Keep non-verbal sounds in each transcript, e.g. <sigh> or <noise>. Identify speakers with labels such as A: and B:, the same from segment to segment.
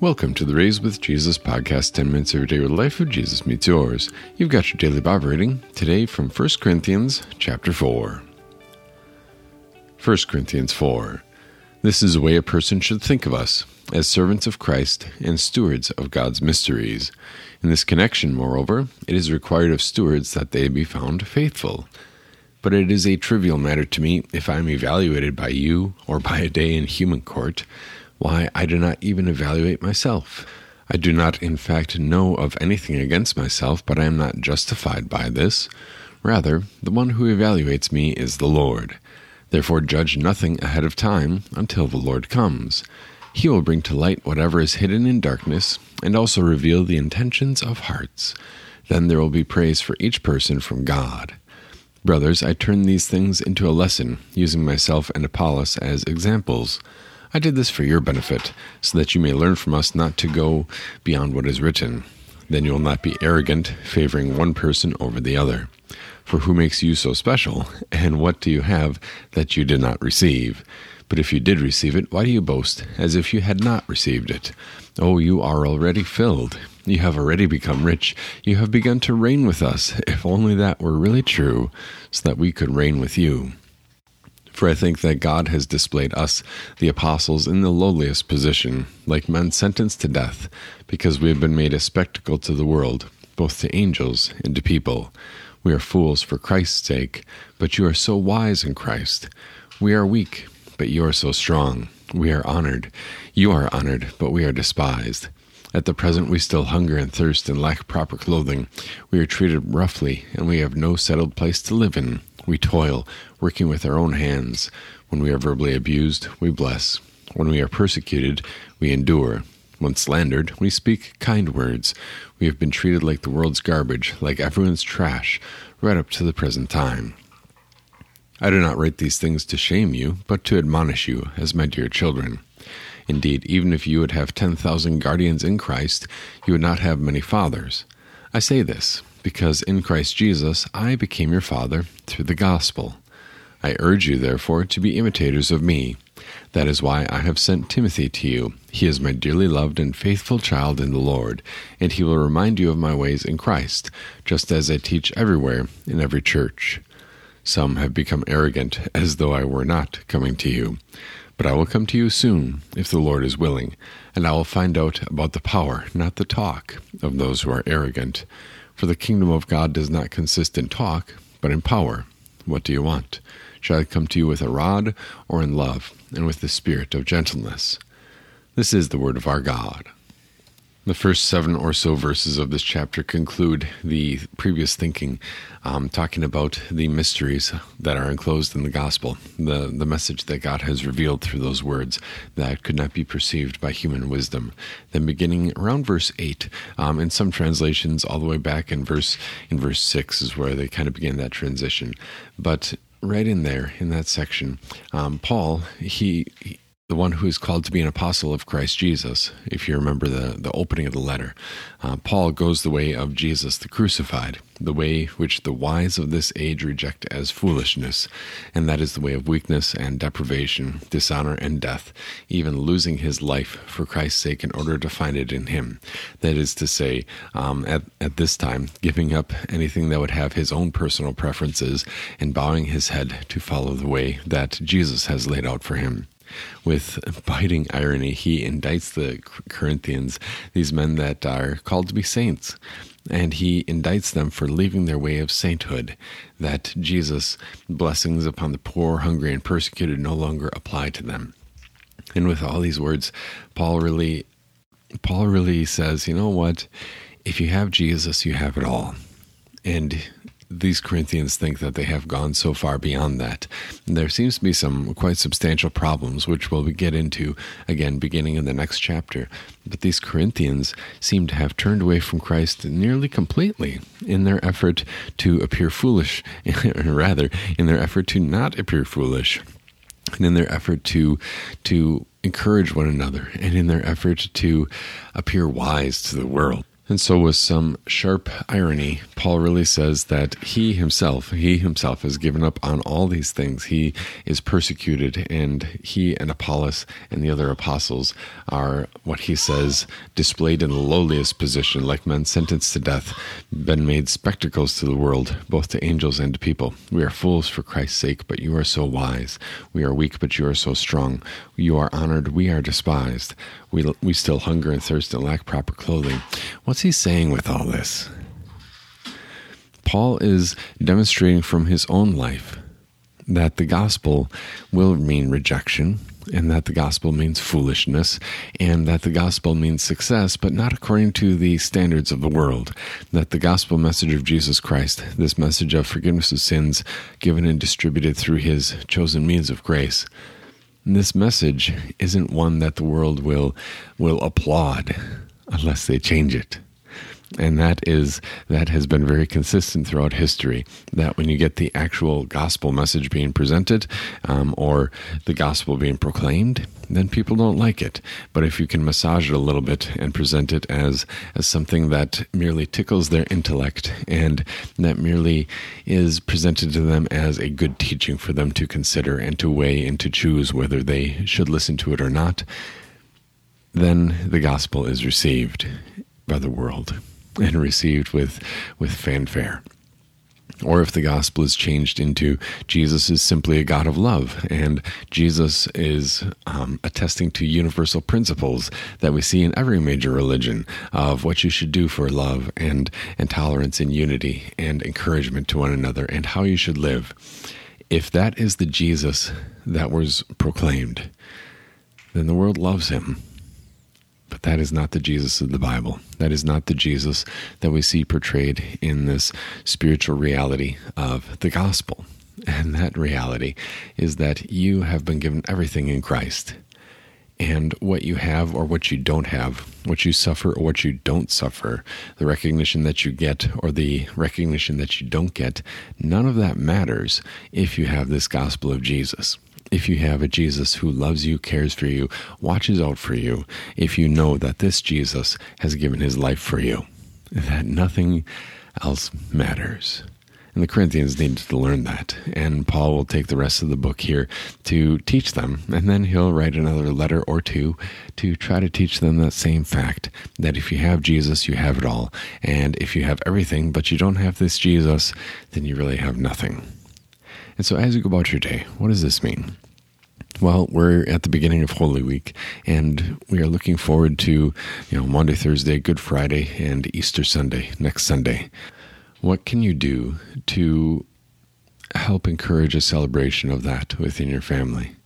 A: Welcome to the Raised with Jesus podcast, 10 minutes every day where the life of Jesus meets yours. You've got your daily Bible reading today from 1 Corinthians chapter 4. 1 Corinthians 4. This is the way a person should think of us, as servants of Christ and stewards of God's mysteries. In this connection, moreover, it is required of stewards that they be found faithful. But it is a trivial matter to me if I am evaluated by you or by a day in human court why, I do not even evaluate myself. I do not, in fact, know of anything against myself, but I am not justified by this. Rather, the one who evaluates me is the Lord. Therefore, judge nothing ahead of time until the Lord comes. He will bring to light whatever is hidden in darkness, and also reveal the intentions of hearts. Then there will be praise for each person from God. Brothers, I turn these things into a lesson, using myself and Apollos as examples. I did this for your benefit, so that you may learn from us not to go beyond what is written. Then you will not be arrogant, favoring one person over the other. For who makes you so special, and what do you have that you did not receive? But if you did receive it, why do you boast, as if you had not received it? Oh, you are already filled. You have already become rich. You have begun to reign with us, if only that were really true, so that we could reign with you. For I think that God has displayed us, the apostles, in the lowliest position, like men sentenced to death, because we have been made a spectacle to the world, both to angels and to people. We are fools for Christ's sake, but you are so wise in Christ. We are weak, but you are so strong. We are honored. You are honored, but we are despised. At the present, we still hunger and thirst and lack proper clothing. We are treated roughly, and we have no settled place to live in. We toil, working with our own hands. When we are verbally abused, we bless. When we are persecuted, we endure. When slandered, we speak kind words. We have been treated like the world's garbage, like everyone's trash, right up to the present time. I do not write these things to shame you, but to admonish you, as my dear children. Indeed, even if you would have ten thousand guardians in Christ, you would not have many fathers. I say this because in Christ Jesus I became your father through the gospel. I urge you, therefore, to be imitators of me. That is why I have sent Timothy to you. He is my dearly loved and faithful child in the Lord, and he will remind you of my ways in Christ, just as I teach everywhere in every church. Some have become arrogant, as though I were not coming to you. But I will come to you soon, if the Lord is willing, and I will find out about the power, not the talk, of those who are arrogant. For the kingdom of God does not consist in talk, but in power. What do you want? Shall I come to you with a rod, or in love, and with the spirit of gentleness? This is the word of our God. The first seven or so verses of this chapter conclude the previous thinking, um, talking about the mysteries that are enclosed in the gospel, the, the message that God has revealed through those words that could not be perceived by human wisdom. Then, beginning around verse eight, um, in some translations, all the way back in verse in verse six is where they kind of begin that transition. But right in there in that section, um, Paul he, he the one who is called to be an apostle of Christ Jesus. If you remember the, the opening of the letter, uh, Paul goes the way of Jesus the crucified, the way which the wise of this age reject as foolishness, and that is the way of weakness and deprivation, dishonor and death, even losing his life for Christ's sake in order to find it in him. That is to say, um, at, at this time, giving up anything that would have his own personal preferences and bowing his head to follow the way that Jesus has laid out for him. With biting irony, he indicts the Corinthians, these men that are called to be saints, and he indicts them for leaving their way of sainthood, that Jesus' blessings upon the poor, hungry, and persecuted no longer apply to them. And with all these words, Paul really Paul really says, you know what? If you have Jesus, you have it all. And these Corinthians think that they have gone so far beyond that. There seems to be some quite substantial problems, which we'll get into again beginning in the next chapter. But these Corinthians seem to have turned away from Christ nearly completely in their effort to appear foolish, or <laughs> rather, in their effort to not appear foolish, and in their effort to to encourage one another, and in their effort to appear wise to the world. And so, with some sharp irony, Paul really says that he himself, he himself has given up on all these things. He is persecuted, and he and Apollos and the other apostles are what he says displayed in the lowliest position, like men sentenced to death, been made spectacles to the world, both to angels and to people. We are fools for Christ's sake, but you are so wise. We are weak, but you are so strong. You are honored, we are despised. We, we still hunger and thirst and lack proper clothing. What's he saying with all this? Paul is demonstrating from his own life that the gospel will mean rejection, and that the gospel means foolishness, and that the gospel means success, but not according to the standards of the world. That the gospel message of Jesus Christ, this message of forgiveness of sins given and distributed through his chosen means of grace, this message isn't one that the world will will applaud unless they change it and that is that has been very consistent throughout history that when you get the actual gospel message being presented um, or the gospel being proclaimed then people don't like it. But if you can massage it a little bit and present it as as something that merely tickles their intellect and that merely is presented to them as a good teaching for them to consider and to weigh and to choose whether they should listen to it or not then the gospel is received by the world and received with with fanfare. Or if the gospel is changed into Jesus is simply a God of love, and Jesus is um, attesting to universal principles that we see in every major religion of what you should do for love and, and tolerance and unity and encouragement to one another and how you should live. If that is the Jesus that was proclaimed, then the world loves him but that is not the Jesus of the Bible. That is not the Jesus that we see portrayed in this spiritual reality of the gospel. And that reality is that you have been given everything in Christ. And what you have or what you don't have, what you suffer or what you don't suffer, the recognition that you get or the recognition that you don't get, none of that matters if you have this gospel of Jesus if you have a Jesus who loves you, cares for you, watches out for you, if you know that this Jesus has given his life for you, that nothing else matters. And the Corinthians needed to learn that. And Paul will take the rest of the book here to teach them. And then he'll write another letter or two to try to teach them that same fact that if you have Jesus, you have it all. And if you have everything, but you don't have this Jesus, then you really have nothing. And so, as you go about your day, what does this mean? Well, we're at the beginning of Holy Week, and we are looking forward to, you know, Maundy, Thursday, Good Friday, and Easter Sunday, next Sunday. What can you do to help encourage a celebration of that within your family?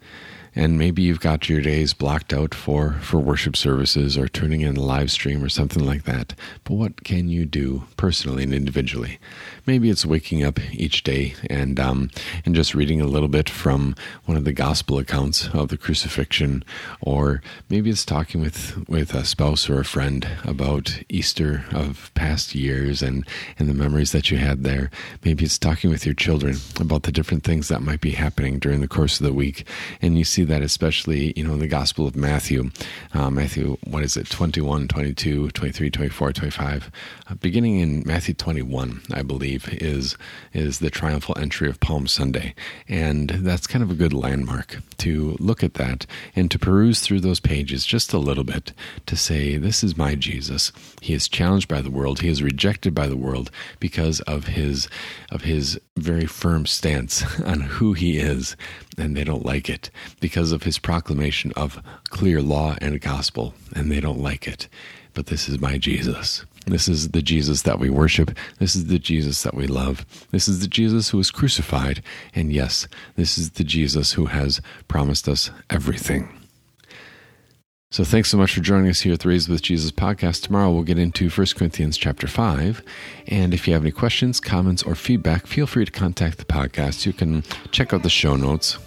A: And maybe you've got your days blocked out for for worship services or tuning in a live stream or something like that. But what can you do personally and individually? Maybe it's waking up each day and um, and just reading a little bit from one of the gospel accounts of the crucifixion. Or maybe it's talking with with a spouse or a friend about Easter of past years and and the memories that you had there. Maybe it's talking with your children about the different things that might be happening during the course of the week. And you see see that especially, you know, in the Gospel of Matthew, uh, Matthew, what is it, 21, 22, 23, 24, 25. Uh, beginning in Matthew 21, I believe, is, is the triumphal entry of Palm Sunday. And that's kind of a good landmark to look at that and to peruse through those pages just a little bit to say, this is my Jesus. He is challenged by the world. He is rejected by the world because of his, of his very firm stance <laughs> on who he is and they don't like it because of his proclamation of clear law and gospel, and they don't like it. But this is my Jesus. This is the Jesus that we worship. This is the Jesus that we love. This is the Jesus who was crucified. And yes, this is the Jesus who has promised us everything. So thanks so much for joining us here at the Raised with Jesus podcast. Tomorrow we'll get into 1 Corinthians chapter 5. And if you have any questions, comments, or feedback, feel free to contact the podcast. You can check out the show notes,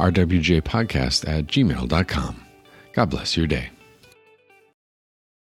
A: rwjpodcast at gmail.com. God bless your day.